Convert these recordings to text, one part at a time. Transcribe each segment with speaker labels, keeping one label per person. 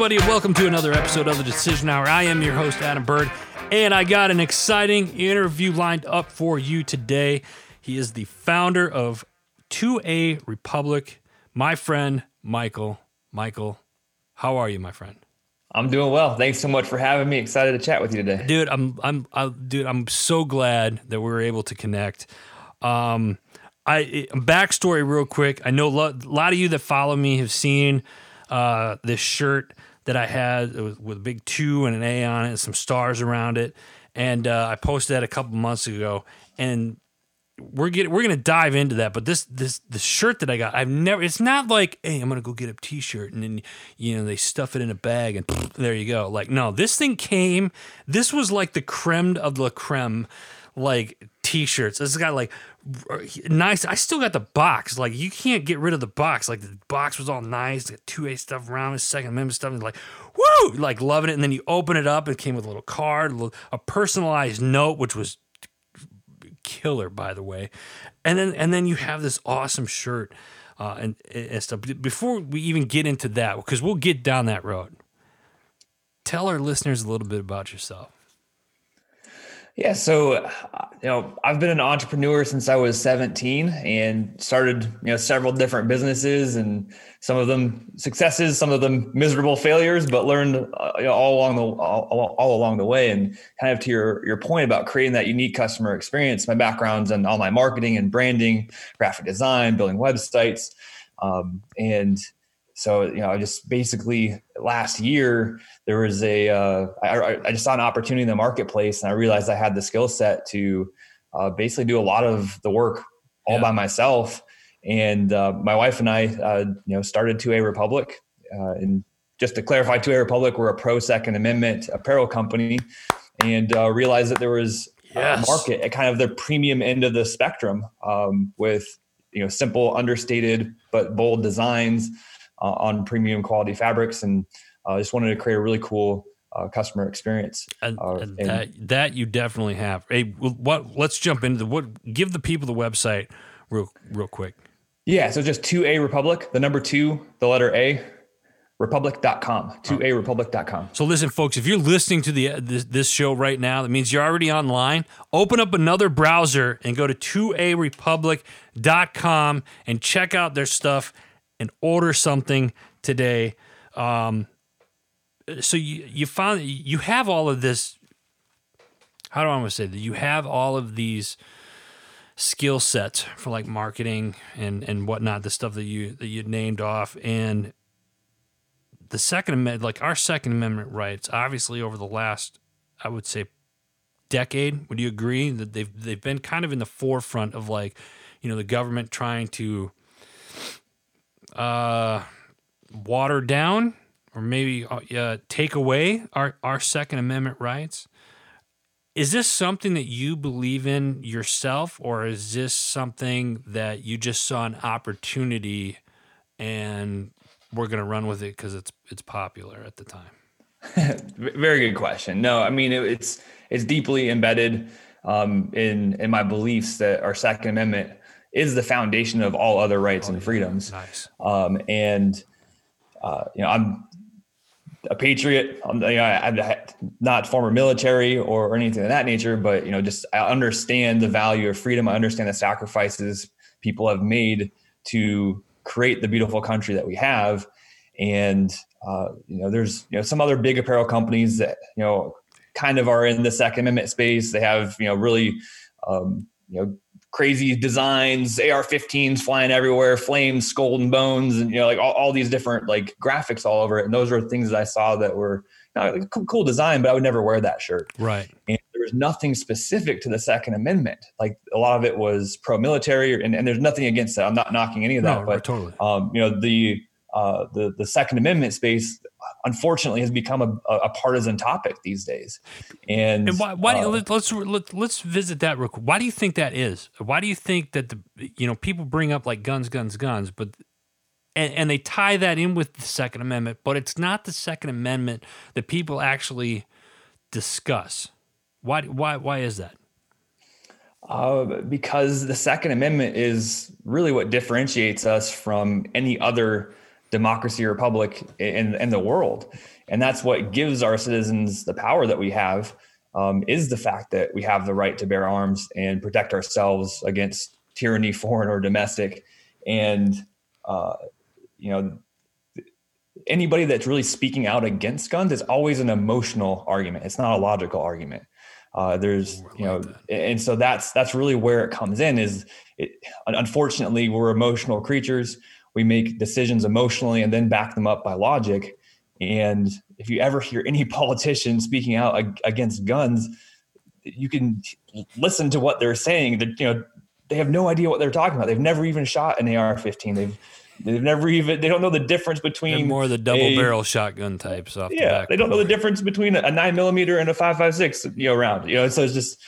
Speaker 1: Everybody, and welcome to another episode of the Decision Hour. I am your host, Adam Bird, and I got an exciting interview lined up for you today. He is the founder of 2A Republic, my friend, Michael. Michael, how are you, my friend?
Speaker 2: I'm doing well. Thanks so much for having me. Excited to chat with you today,
Speaker 1: dude. I'm I'm I, dude. I'm so glad that we were able to connect. Um, I backstory real quick. I know a lot of you that follow me have seen uh, this shirt that I had with, with a big two and an A on it, and some stars around it, and uh, I posted that a couple months ago. And we're getting we're gonna dive into that. But this this the shirt that I got, I've never. It's not like hey, I'm gonna go get a T-shirt and then you know they stuff it in a bag and there you go. Like no, this thing came. This was like the creme of the creme, like T-shirts. This has got like nice. I still got the box. Like you can't get rid of the box. Like the box was all nice. Got two A stuff around it, Second Amendment stuff. And like woo, like loving it. And then you open it up. It came with a little card, a personalized note, which was killer, by the way. And then and then you have this awesome shirt uh, and, and stuff. Before we even get into that, because we'll get down that road. Tell our listeners a little bit about yourself.
Speaker 2: Yeah, so you know, I've been an entrepreneur since I was 17 and started, you know, several different businesses and some of them successes, some of them miserable failures, but learned uh, you know, all along the all, all, along the way. And kind of to your your point about creating that unique customer experience, my background's in online marketing and branding, graphic design, building websites, um, and so you know, I just basically last year there was a uh, I, I just saw an opportunity in the marketplace, and I realized I had the skill set to uh, basically do a lot of the work all yeah. by myself. And uh, my wife and I, uh, you know, started 2A Republic. Uh, and just to clarify, 2A Republic, we're a pro Second Amendment apparel company, and uh, realized that there was yes. a market at kind of the premium end of the spectrum um, with you know simple, understated but bold designs uh, on premium quality fabrics, and I uh, just wanted to create a really cool uh, customer experience.
Speaker 1: And, uh, and, that, that you definitely have. Hey, what? Let's jump into the what. Give the people the website real real quick.
Speaker 2: Yeah, so just 2A Republic, the number two, the letter A, republic.com, 2A republic.com.
Speaker 1: So listen, folks, if you're listening to the this, this show right now, that means you're already online. Open up another browser and go to 2A republic.com and check out their stuff and order something today. Um, so you you found you have all of this. How do I want to say that? You have all of these skill sets for like marketing and and whatnot, the stuff that you that you named off, and the Second Amendment, like our Second Amendment rights, obviously over the last, I would say, decade. Would you agree that they've they've been kind of in the forefront of like, you know, the government trying to uh, water down or maybe uh, take away our, our Second Amendment rights. Is this something that you believe in yourself, or is this something that you just saw an opportunity and we're going to run with it because it's it's popular at the time?
Speaker 2: Very good question. No, I mean it, it's it's deeply embedded um, in in my beliefs that our Second Amendment is the foundation of all other rights oh, and freedoms.
Speaker 1: Nice.
Speaker 2: Um, and uh, you know, I'm a patriot. I'm, you know, I'm not former military or, or anything of that nature, but you know, just I understand the value of freedom. I understand the sacrifices people have made to create the beautiful country that we have. And uh, you know, there's you know some other big apparel companies that you know kind of are in the Second Amendment space. They have you know really um, you know crazy designs, AR-15s flying everywhere, flames, skull and bones, and you know, like all, all these different like graphics all over it. And those were things that I saw that were you know, like, cool design, but I would never wear that shirt.
Speaker 1: Right.
Speaker 2: And there was nothing specific to the Second Amendment. Like a lot of it was pro-military, and, and there's nothing against that. I'm not knocking any of that,
Speaker 1: no,
Speaker 2: but
Speaker 1: totally.
Speaker 2: Um, you know, the uh, the the Second Amendment space unfortunately has become a, a partisan topic these days. And,
Speaker 1: and why, why uh, let's let's let's visit that real quick. Why do you think that is? Why do you think that the you know people bring up like guns, guns, guns, but and, and they tie that in with the Second Amendment, but it's not the Second Amendment that people actually discuss. Why why why is that?
Speaker 2: Uh, because the Second Amendment is really what differentiates us from any other democracy republic in, in the world. And that's what gives our citizens the power that we have um, is the fact that we have the right to bear arms and protect ourselves against tyranny, foreign or domestic. And, uh, you know, anybody that's really speaking out against guns is always an emotional argument. It's not a logical argument. Uh, there's, you know, and so that's that's really where it comes in. Is it, unfortunately we're emotional creatures. We make decisions emotionally and then back them up by logic. And if you ever hear any politician speaking out against guns, you can listen to what they're saying. That you know they have no idea what they're talking about. They've never even shot an AR-15. They've they've never even they don't know the difference between
Speaker 1: they're more the double a, barrel shotgun types. Off
Speaker 2: yeah,
Speaker 1: the
Speaker 2: they don't know the difference between a nine millimeter and a five five six you know round. You know, so it's just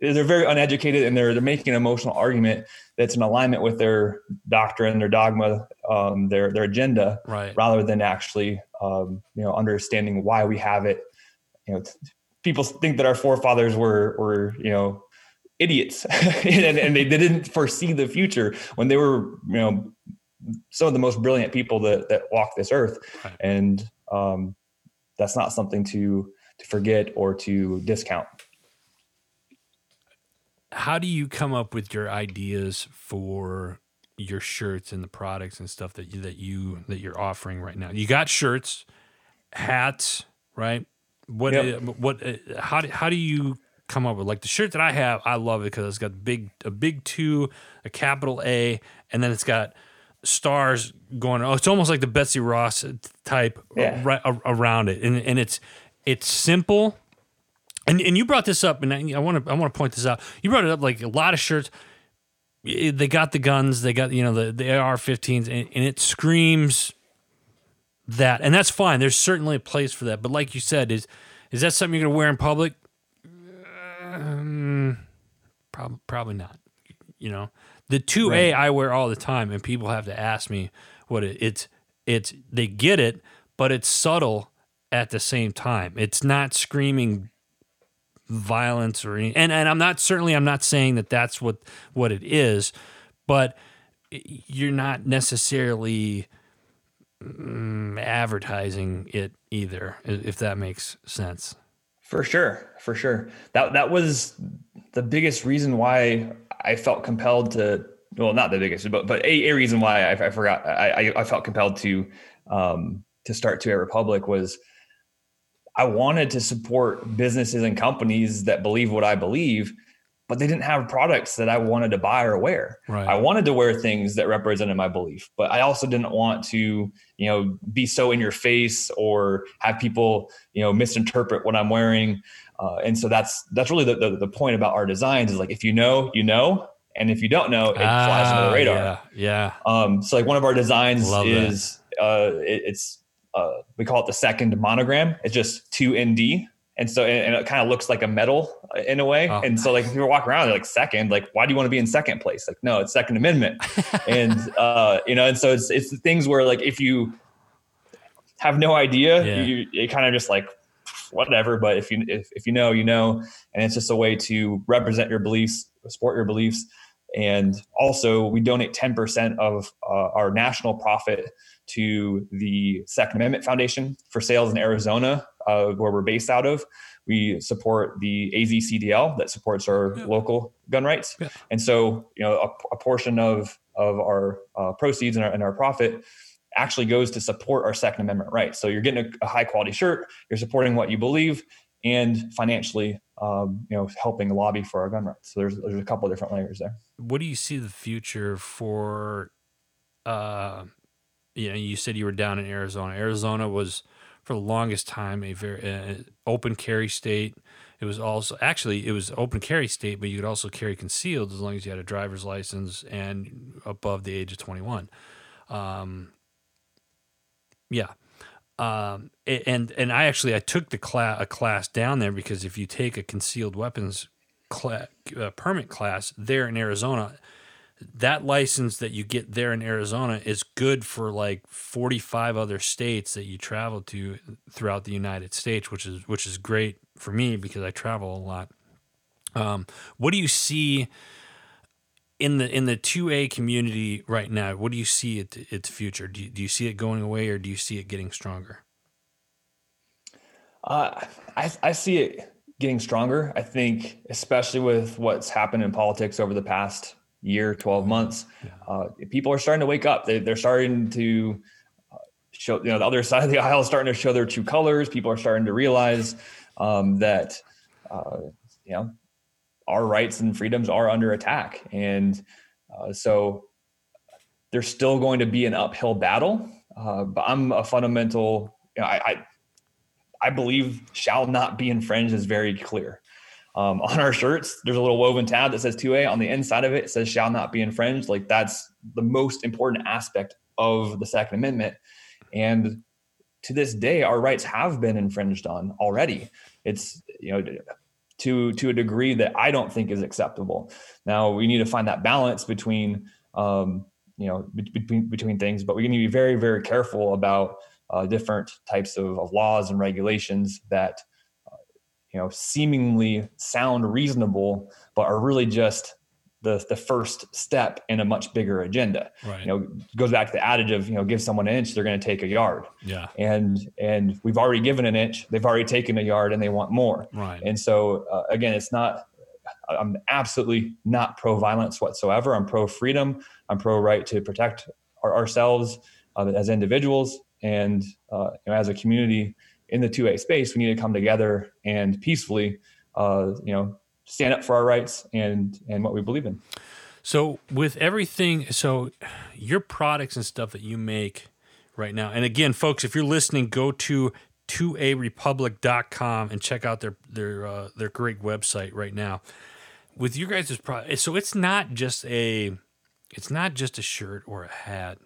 Speaker 2: they're very uneducated and they're they're making an emotional argument that's in alignment with their doctrine, their dogma, um, their their agenda,
Speaker 1: right.
Speaker 2: rather than actually um, you know understanding why we have it. You know, people think that our forefathers were were you know idiots and, and they didn't foresee the future when they were you know some of the most brilliant people that that walk this earth, right. and um, that's not something to to forget or to discount
Speaker 1: how do you come up with your ideas for your shirts and the products and stuff that you that you that you're offering right now? You got shirts, hats, right? What yep. uh, what uh, how do, how do you come up with like the shirt that I have? I love it because it's got big a big two, a capital A, and then it's got stars going. Oh, it's almost like the Betsy Ross type yeah. right around it, and and it's it's simple and and you brought this up, and I want to I want to point this out. You brought it up like a lot of shirts. They got the guns, they got you know the the AR-15s, and, and it screams that, and that's fine. There's certainly a place for that, but like you said, is is that something you're gonna wear in public? Um, probably probably not. You know, the two A right. I wear all the time, and people have to ask me what it, it's. It's they get it, but it's subtle at the same time. It's not screaming violence or any, and and I'm not certainly I'm not saying that that's what what it is, but you're not necessarily mm, advertising it either, if that makes sense.
Speaker 2: For sure, for sure. That that was the biggest reason why I felt compelled to. Well, not the biggest, but but a, a reason why I, I forgot I, I felt compelled to um, to start 2A Republic was I wanted to support businesses and companies that believe what I believe, but they didn't have products that I wanted to buy or wear. Right. I wanted to wear things that represented my belief, but I also didn't want to, you know, be so in your face or have people, you know, misinterpret what I'm wearing. Uh, and so that's that's really the, the, the point about our designs is like if you know, you know, and if you don't know, it ah, flies under the radar.
Speaker 1: Yeah, yeah.
Speaker 2: Um, so like one of our designs Love is uh, it, it's uh, we call it the second monogram. It's just two ND. And so, and it kind of looks like a medal in a way. Oh, and so, like, if you walk around, like second, like, why do you want to be in second place? Like, no, it's Second Amendment. and uh, you know, and so it's it's the things where like if you have no idea, yeah. you, you kind of just like whatever. But if you if, if you know, you know, and it's just a way to represent your beliefs, support your beliefs, and also we donate ten percent of uh, our national profit to the Second Amendment Foundation for sales in Arizona, uh, where we're based out of. We support the AZCDL that supports our yeah. local gun rights, yeah. and so you know a, a, portion of of our uh, proceeds and our, and our profit actually goes to support our Second Amendment rights. So you're getting a, a high quality shirt, you're supporting what you believe, and financially, um, you know, helping lobby for our gun rights. So there's there's a couple of different layers there.
Speaker 1: What do you see the future for? Uh, you know, you said you were down in Arizona. Arizona was for the longest time a very uh, open carry state. It was also actually it was open carry state, but you could also carry concealed as long as you had a driver's license and above the age of 21. Um, yeah. Um, and and I actually I took the class a class down there because if you take a concealed weapons uh, permit class there in Arizona, that license that you get there in Arizona is good for like 45 other states that you travel to throughout the United States, which is which is great for me because I travel a lot. Um, what do you see in the in the two A community right now, what do you see it, its future? Do you, do you see it going away, or do you see it getting stronger?
Speaker 2: Uh, I I see it getting stronger. I think, especially with what's happened in politics over the past year, twelve months, yeah. uh, people are starting to wake up. They, they're starting to uh, show. You know, the other side of the aisle is starting to show their true colors. People are starting to realize um, that uh, you know our rights and freedoms are under attack. And uh, so there's still going to be an uphill battle. Uh, but I'm a fundamental, you know, I, I, I, believe shall not be infringed is very clear. Um, on our shirts, there's a little woven tab that says 2A. On the inside of it, it says shall not be infringed. Like that's the most important aspect of the Second Amendment. And to this day, our rights have been infringed on already. It's, you know, to to a degree that I don't think is acceptable. Now we need to find that balance between um, you know between between things, but we need to be very very careful about uh, different types of, of, laws and regulations that you know seemingly sound reasonable, but are really just the the first step in a much bigger agenda. Right. You know, goes back to the adage of you know, give someone an inch, they're going to take a yard.
Speaker 1: Yeah.
Speaker 2: And and we've already given an inch, they've already taken a yard, and they want more.
Speaker 1: Right.
Speaker 2: And so uh, again, it's not. I'm absolutely not pro violence whatsoever. I'm pro freedom. I'm pro right to protect our, ourselves uh, as individuals and uh, you know, as a community in the 2A space. We need to come together and peacefully, uh, you know, stand up for our rights and and what we believe in.
Speaker 1: So with everything, so your products and stuff that you make right now, and again, folks, if you're listening, go to 2arepublic.com and check out their their uh, their great website right now. With you guys' product, so it's not just a it's not just a shirt or a hat.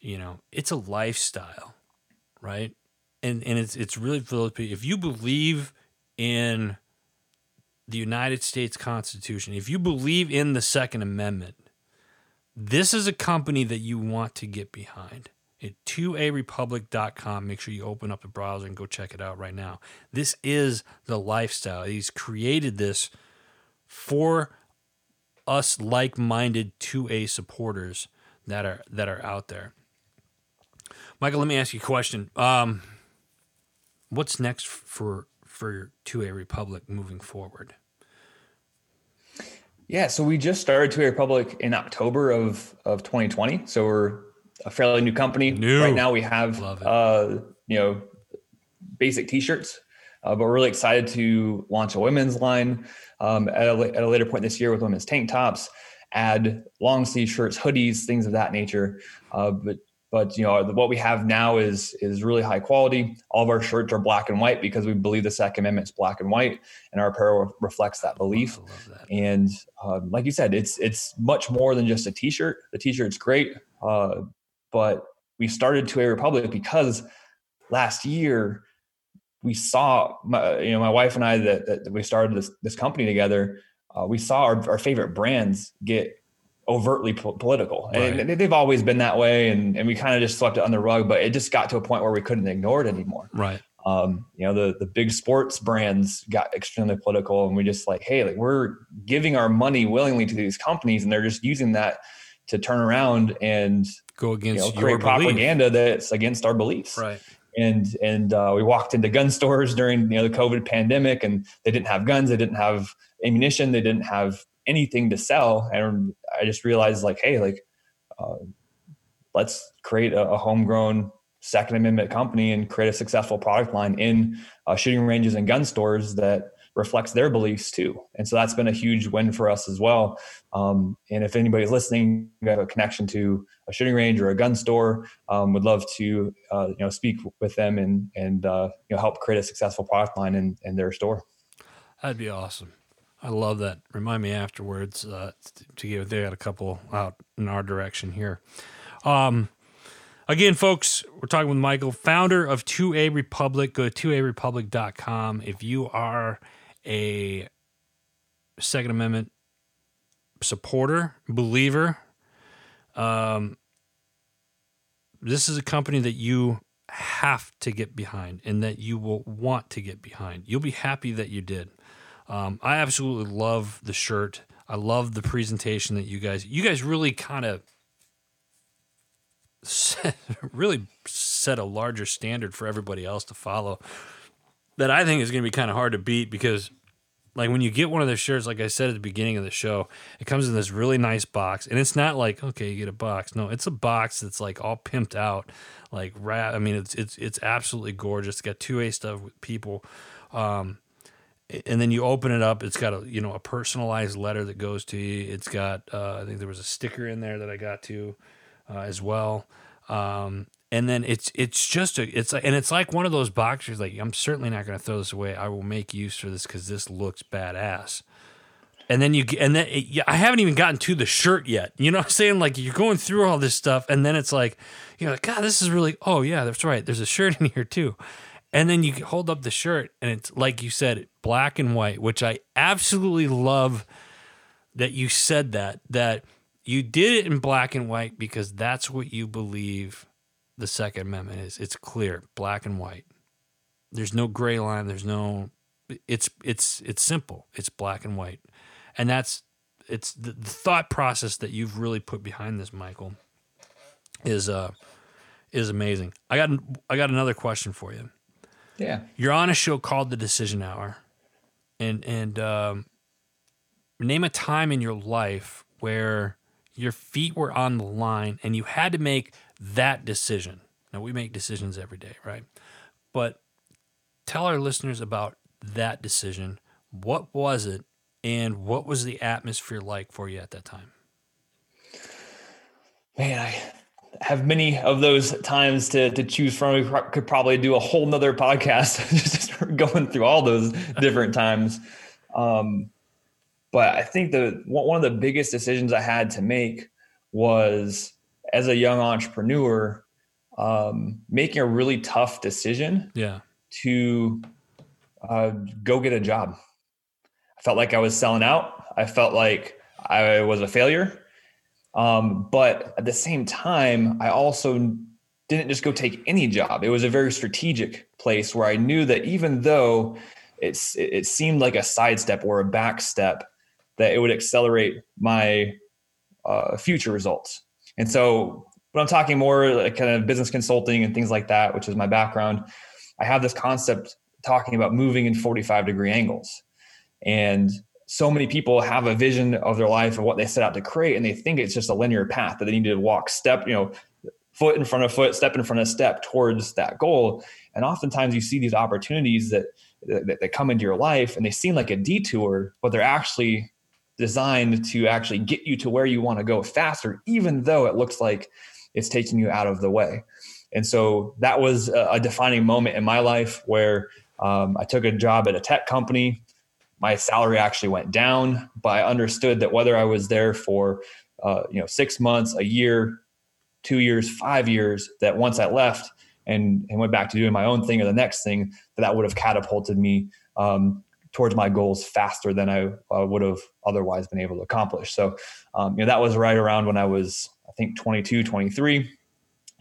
Speaker 1: You know, it's a lifestyle, right? And and it's it's really for those people. If you believe in the United States Constitution, if you believe in the Second Amendment, this is a company that you want to get behind. At 2arepublic.com, make sure you open up the browser and go check it out right now. This is the lifestyle. He's created this for us like-minded 2A supporters that are that are out there. Michael, let me ask you a question. Um, what's next for for 2A Republic moving forward?
Speaker 2: Yeah, so we just started 2A Republic in October of, of 2020. So we're a fairly new company.
Speaker 1: New.
Speaker 2: Right now we have, uh, you know, basic t-shirts, uh, but we're really excited to launch a women's line um, at, a, at a later point this year with women's tank tops, add long sleeve shirts, hoodies, things of that nature. Uh, but but you know what we have now is is really high quality. All of our shirts are black and white because we believe the second amendment is black and white and our apparel reflects that belief. That. and um, like you said it's it's much more than just a t-shirt. The t-shirt's great uh, but we started 2A Republic because last year we saw my, you know my wife and i that, that we started this this company together uh, we saw our, our favorite brands get overtly po- political. Right. And they've always been that way. And, and we kind of just swept it on the rug, but it just got to a point where we couldn't ignore it anymore.
Speaker 1: Right.
Speaker 2: Um, you know, the, the big sports brands got extremely political and we just like, Hey, like we're giving our money willingly to these companies and they're just using that to turn around and
Speaker 1: go against
Speaker 2: you know, create propaganda that's against our beliefs.
Speaker 1: Right.
Speaker 2: And, and, uh, we walked into gun stores during, you know, the COVID pandemic and they didn't have guns. They didn't have ammunition. They didn't have anything to sell. And i just realized like hey like uh, let's create a, a, homegrown second amendment company and create a successful product line in uh, shooting ranges and gun stores that reflects their beliefs too. And so that's been a huge win for us as well. Um, and if anybody's listening you have a connection to a shooting range or a gun store um, would love to uh, you know speak with them and and uh, you know help create a successful product line in, in their store.
Speaker 1: That'd be awesome I love that. Remind me afterwards uh, to give. They got a couple out in our direction here. Um, again, folks, we're talking with Michael, founder of 2A Republic. Go to 2arepublic.com. If you are a Second Amendment supporter, believer, um, this is a company that you have to get behind and that you will want to get behind. You'll be happy that you did. Um, I absolutely love the shirt. I love the presentation that you guys you guys really kind of really set a larger standard for everybody else to follow that I think is going to be kind of hard to beat because like when you get one of their shirts like I said at the beginning of the show it comes in this really nice box and it's not like okay you get a box. No it's a box that's like all pimped out like I mean it's it's it's absolutely gorgeous. It's got two A stuff with people. Um and then you open it up it's got a you know a personalized letter that goes to you. It's got uh, i think there was a sticker in there that i got to uh, as well. Um, and then it's it's just a it's and it's like one of those boxes like i'm certainly not going to throw this away. I will make use for this because this looks badass. And then you and then it, i haven't even gotten to the shirt yet. You know what i'm saying? Like you're going through all this stuff and then it's like you're like god this is really oh yeah that's right there's a shirt in here too and then you hold up the shirt and it's like you said, black and white, which I absolutely love that you said that, that you did it in black and white because that's what you believe the Second Amendment is. It's clear, black and white. There's no gray line. There's no it's it's it's simple. It's black and white. And that's it's the, the thought process that you've really put behind this, Michael, is uh is amazing. I got I got another question for you.
Speaker 2: Yeah.
Speaker 1: You're on a show called The Decision Hour, and and um, name a time in your life where your feet were on the line and you had to make that decision. Now we make decisions every day, right? But tell our listeners about that decision. What was it, and what was the atmosphere like for you at that time?
Speaker 2: Man, I have many of those times to to choose from. We could probably do a whole nother podcast just going through all those different times. Um, but I think the one of the biggest decisions I had to make was as a young entrepreneur, um, making a really tough decision.
Speaker 1: Yeah.
Speaker 2: To uh, go get a job. I felt like I was selling out. I felt like I was a failure. Um, but at the same time, I also didn't just go take any job. It was a very strategic place where I knew that even though it's it seemed like a sidestep or a back step, that it would accelerate my uh, future results. And so, when I'm talking more like kind of business consulting and things like that, which is my background, I have this concept talking about moving in 45 degree angles. And so many people have a vision of their life and what they set out to create and they think it's just a linear path that they need to walk step you know foot in front of foot step in front of step towards that goal. And oftentimes you see these opportunities that, that, that come into your life and they seem like a detour but they're actually designed to actually get you to where you want to go faster even though it looks like it's taking you out of the way. And so that was a, defining moment in my life where um, i took a job at a tech company my salary actually went down, but I understood that whether I was there for uh, you know six months, a year, two years, five years, that once I left and, and went back to doing my own thing or the next thing, that that would have catapulted me um, towards my goals faster than I uh, would have otherwise been able to accomplish. So, um, you know, that was right around when I was, I think, 22, 23.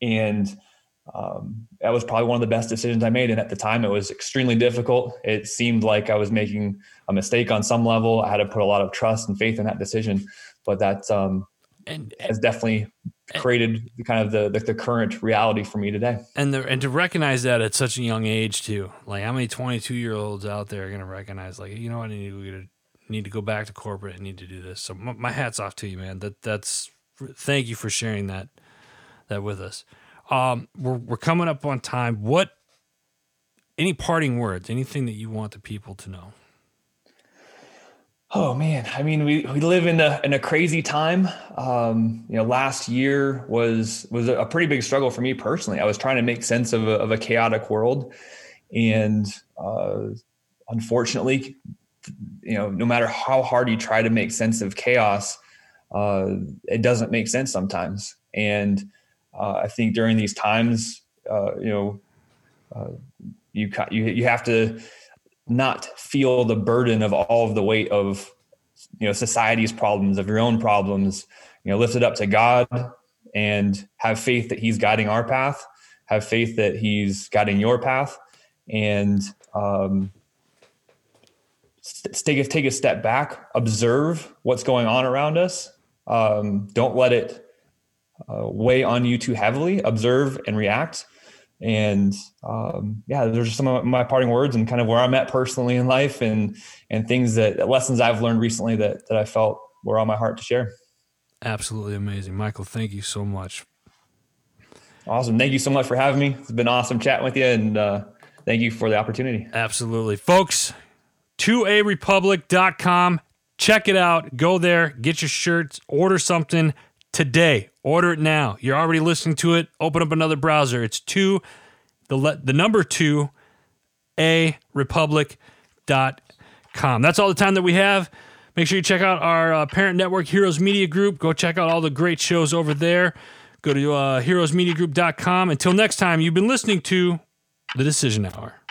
Speaker 2: And um, that was probably one of the best decisions I made. And at the time, it was extremely difficult. It seemed like I was making a mistake on some level. I had to put a lot of trust and faith in that decision, but that um, and, has definitely created kind of the, the, the current reality for me today.
Speaker 1: And the, and to recognize that at such a young age too, like how many 22 year olds out there are going to recognize like, you know what, I need to, need to go back to corporate and need to do this. So my, my hat's off to you, man. That that's, thank you for sharing that, that with us. Um, we're, we're coming up on time. What, any parting words, anything that you want the people to know?
Speaker 2: Oh man, I mean, we, we live in a in a crazy time. Um, you know, last year was was a pretty big struggle for me personally. I was trying to make sense of a, of a chaotic world, and uh, unfortunately, you know, no matter how hard you try to make sense of chaos, uh, it doesn't make sense sometimes. And uh, I think during these times, uh, you know, uh, you you you have to not feel the burden of all of the weight of you know society's problems, of your own problems. You know, lift it up to God and have faith that He's guiding our path. Have faith that He's guiding your path, and um, take a, take a step back, observe what's going on around us. Um, don't let it uh, weigh on you too heavily. Observe and react. And um, yeah, those are some of my parting words and kind of where I'm at personally in life and and things that lessons I've learned recently that that I felt were on my heart to share.
Speaker 1: Absolutely amazing, Michael. Thank you so much.
Speaker 2: Awesome. Thank you so much for having me. It's been awesome chatting with you, and uh, thank you for the opportunity.
Speaker 1: Absolutely, folks. 2arepublic.com. Check it out. Go there, get your shirts, order something today. Order it now. You're already listening to it. Open up another browser. It's two, the le- the number two, a republic.com. That's all the time that we have. Make sure you check out our uh, parent network, Heroes Media Group. Go check out all the great shows over there. Go to uh, heroesmediagroup.com. Until next time, you've been listening to The Decision Hour.